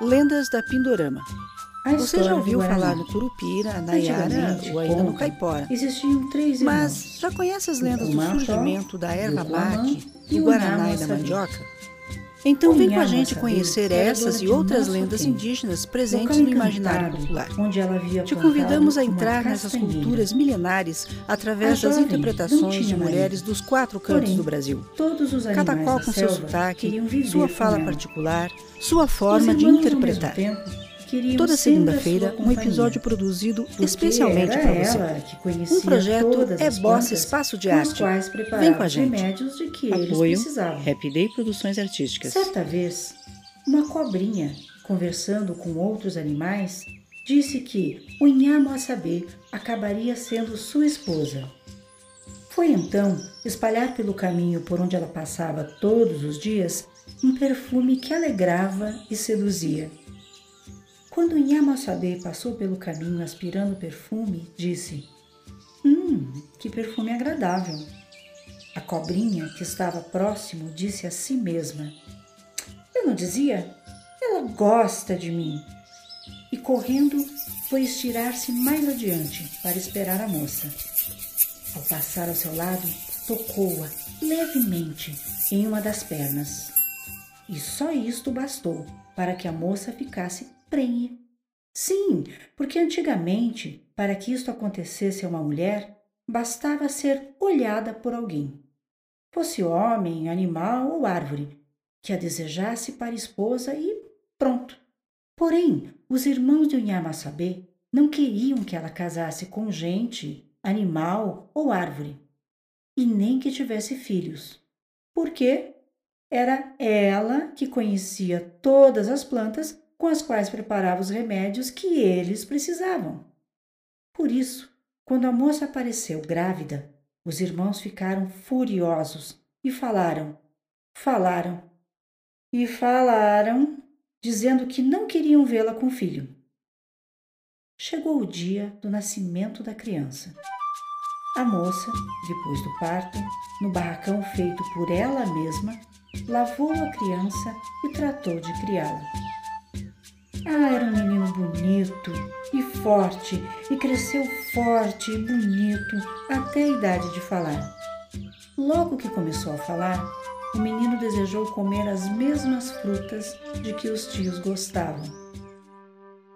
Lendas da Pindorama. A Você já ouviu falar no Curupira, na Yara Antigamente, ou ainda no Caipora. Existiam três irmãos. Mas já conhece as lendas do surgimento da erva mate, e do Guaraná e da mandioca? Então vem com a gente conhecer essas e outras lendas indígenas presentes no imaginário popular. Onde ela havia Te convidamos a entrar nessas culturas milenares através das interpretações de mulheres dos quatro cantos do Brasil. Cada qual com seu sotaque, sua fala particular, sua forma de interpretar. Toda segunda-feira, um episódio produzido especialmente para você. Um projeto é Bossa Espaço de Arte. quais Vem com a gente. remédios de que eles Apoio precisavam. Happy Day Produções Artísticas. Certa vez, uma cobrinha, conversando com outros animais, disse que o Inhamo a saber acabaria sendo sua esposa. Foi então espalhar pelo caminho por onde ela passava todos os dias um perfume que alegrava e seduzia. Quando saber passou pelo caminho aspirando perfume, disse: Hum, que perfume agradável. A cobrinha, que estava próximo, disse a si mesma: Eu não dizia? Ela gosta de mim. E correndo, foi estirar-se mais adiante para esperar a moça. Ao passar ao seu lado, tocou-a levemente em uma das pernas. E só isto bastou para que a moça ficasse prenhe. Sim, porque antigamente, para que isto acontecesse a uma mulher, bastava ser olhada por alguém. Fosse homem, animal ou árvore, que a desejasse para esposa e pronto. Porém, os irmãos de Unhamassabê não queriam que ela casasse com gente, animal ou árvore, e nem que tivesse filhos. Porque era ela que conhecia todas as plantas com as quais preparava os remédios que eles precisavam. Por isso, quando a moça apareceu grávida, os irmãos ficaram furiosos e falaram, falaram e falaram, dizendo que não queriam vê-la com filho. Chegou o dia do nascimento da criança. A moça, depois do parto, no barracão feito por ela mesma, lavou a criança e tratou de criá-la. Ah, era um menino bonito e forte, e cresceu forte e bonito até a idade de falar. Logo que começou a falar, o menino desejou comer as mesmas frutas de que os tios gostavam.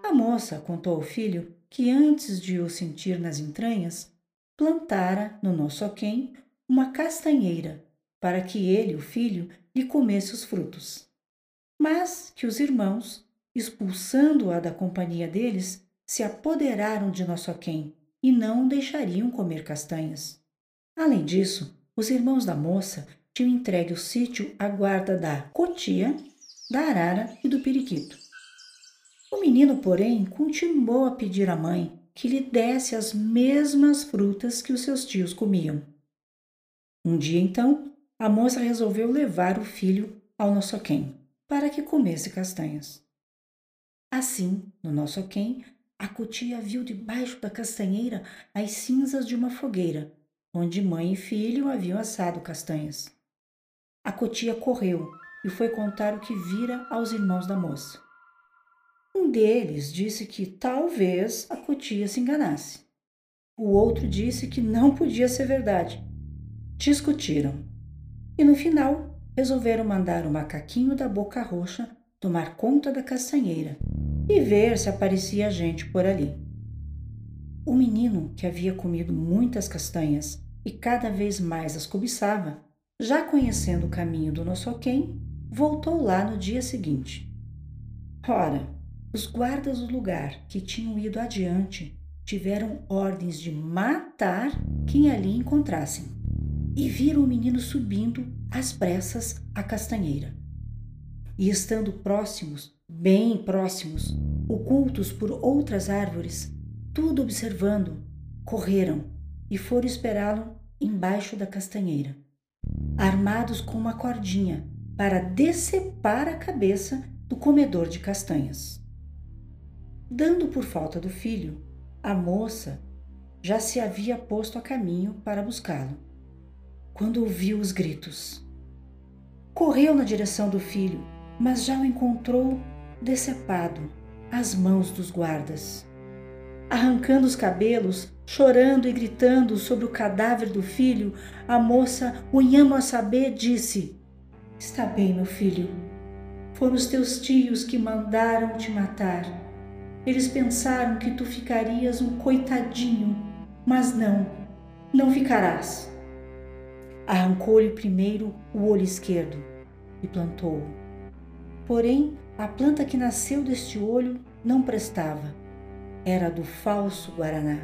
A moça contou ao filho que antes de o sentir nas entranhas, plantara no nosso quem uma castanheira para que ele, o filho, lhe comesse os frutos. Mas que os irmãos, expulsando-a da companhia deles, se apoderaram de nosso quem e não deixariam comer castanhas. Além disso, os irmãos da moça tinham entregue o sítio à guarda da cotia, da arara e do periquito. O menino, porém, continuou a pedir à mãe que lhe desse as mesmas frutas que os seus tios comiam. Um dia, então, a moça resolveu levar o filho ao Nossoquém para que comesse castanhas. Assim, no Nossoquém, a cotia viu debaixo da castanheira as cinzas de uma fogueira, onde mãe e filho haviam assado castanhas. A cotia correu e foi contar o que vira aos irmãos da moça. Um deles disse que talvez a cotia se enganasse. O outro disse que não podia ser verdade. Discutiram. E no final resolveram mandar o macaquinho da boca roxa tomar conta da castanheira e ver se aparecia gente por ali. O menino, que havia comido muitas castanhas e cada vez mais as cobiçava, já conhecendo o caminho do nosso quem, voltou lá no dia seguinte. Ora, os guardas do lugar que tinham ido adiante tiveram ordens de matar quem ali encontrassem e viram o menino subindo às pressas a castanheira. E estando próximos, bem próximos, ocultos por outras árvores, tudo observando, correram e foram esperá-lo embaixo da castanheira, armados com uma cordinha para decepar a cabeça do comedor de castanhas. Dando por falta do filho, a moça já se havia posto a caminho para buscá-lo, quando ouviu os gritos. Correu na direção do filho, mas já o encontrou decepado, às mãos dos guardas. Arrancando os cabelos, chorando e gritando sobre o cadáver do filho, a moça, unhamo a saber, disse: Está bem, meu filho. Foram os teus tios que mandaram te matar. Eles pensaram que tu ficarias um coitadinho, mas não, não ficarás. Arrancou-lhe primeiro o olho esquerdo e plantou-o. Porém, a planta que nasceu deste olho não prestava, era do falso Guaraná.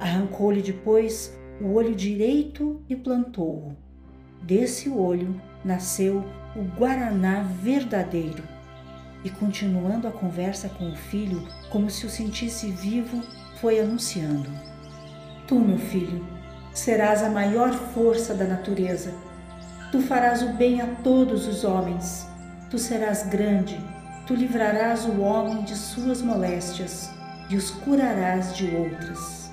Arrancou-lhe depois o olho direito e plantou-o. Desse olho nasceu o Guaraná verdadeiro. E continuando a conversa com o filho, como se o sentisse vivo, foi anunciando: Tu, meu filho, serás a maior força da natureza. Tu farás o bem a todos os homens. Tu serás grande, tu livrarás o homem de suas moléstias e os curarás de outras.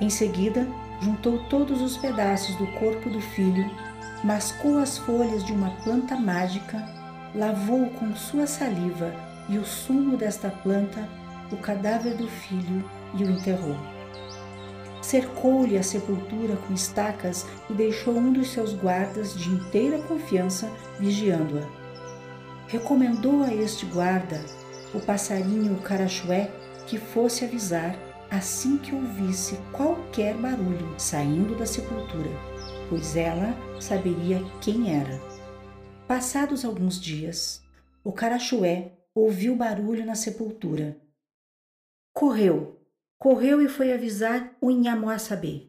Em seguida, juntou todos os pedaços do corpo do filho, mascou as folhas de uma planta mágica, lavou com sua saliva e o sumo desta planta o cadáver do filho e o enterrou cercou-lhe a sepultura com estacas e deixou um dos seus guardas de inteira confiança vigiando-a. Recomendou a este guarda, o passarinho carachué, que fosse avisar assim que ouvisse qualquer barulho saindo da sepultura, pois ela saberia quem era. Passados alguns dias, o carachué ouviu barulho na sepultura. Correu Correu e foi avisar o Inhamoaçabê.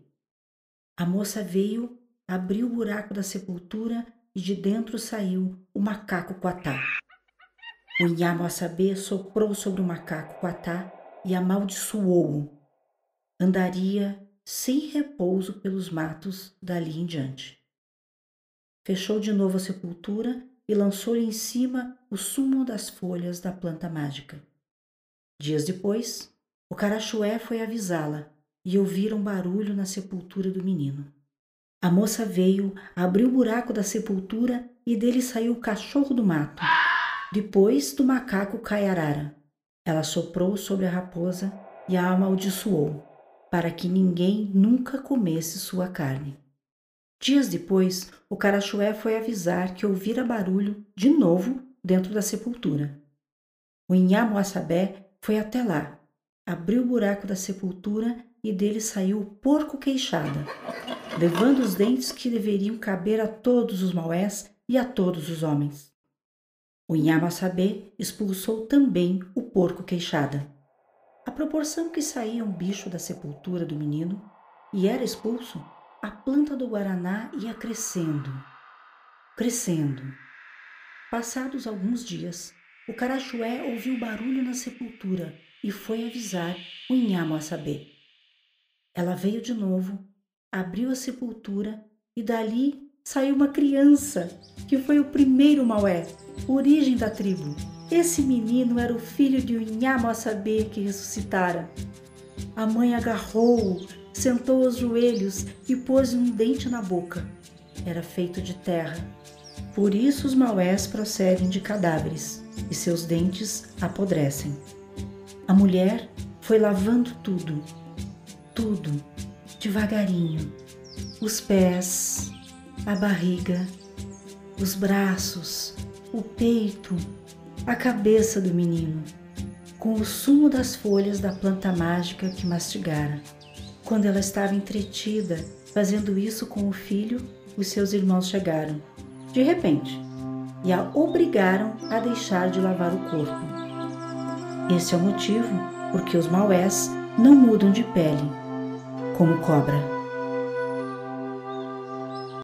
A moça veio, abriu o buraco da sepultura e de dentro saiu o macaco Quatá. O Inhamoaçabê soprou sobre o macaco Quatá e amaldiçoou-o. Andaria sem repouso pelos matos dali em diante. Fechou de novo a sepultura e lançou-lhe em cima o sumo das folhas da planta mágica. Dias depois, o carachué foi avisá-la e ouviram barulho na sepultura do menino. A moça veio, abriu o buraco da sepultura e dele saiu o cachorro do mato, depois do macaco caiarara. Ela soprou sobre a raposa e a amaldiçoou, para que ninguém nunca comesse sua carne. Dias depois, o carachué foi avisar que ouvira barulho de novo dentro da sepultura. O Inhamuaçabé foi até lá abriu o buraco da sepultura e dele saiu o porco queixada, levando os dentes que deveriam caber a todos os maués e a todos os homens. O Inhamasabê expulsou também o porco queixada. À proporção que saía um bicho da sepultura do menino e era expulso, a planta do Guaraná ia crescendo, crescendo. Passados alguns dias, o Carachué ouviu barulho na sepultura e foi avisar o Inhamo a saber. Ela veio de novo, abriu a sepultura e dali saiu uma criança, que foi o primeiro Maué, origem da tribo. Esse menino era o filho de saber que ressuscitara. A mãe agarrou-o, sentou aos joelhos e pôs um dente na boca. Era feito de terra. Por isso os maués procedem de cadáveres e seus dentes apodrecem. A mulher foi lavando tudo, tudo, devagarinho. Os pés, a barriga, os braços, o peito, a cabeça do menino, com o sumo das folhas da planta mágica que mastigara. Quando ela estava entretida fazendo isso com o filho, os seus irmãos chegaram, de repente, e a obrigaram a deixar de lavar o corpo. Esse é o motivo porque os maués não mudam de pele, como cobra.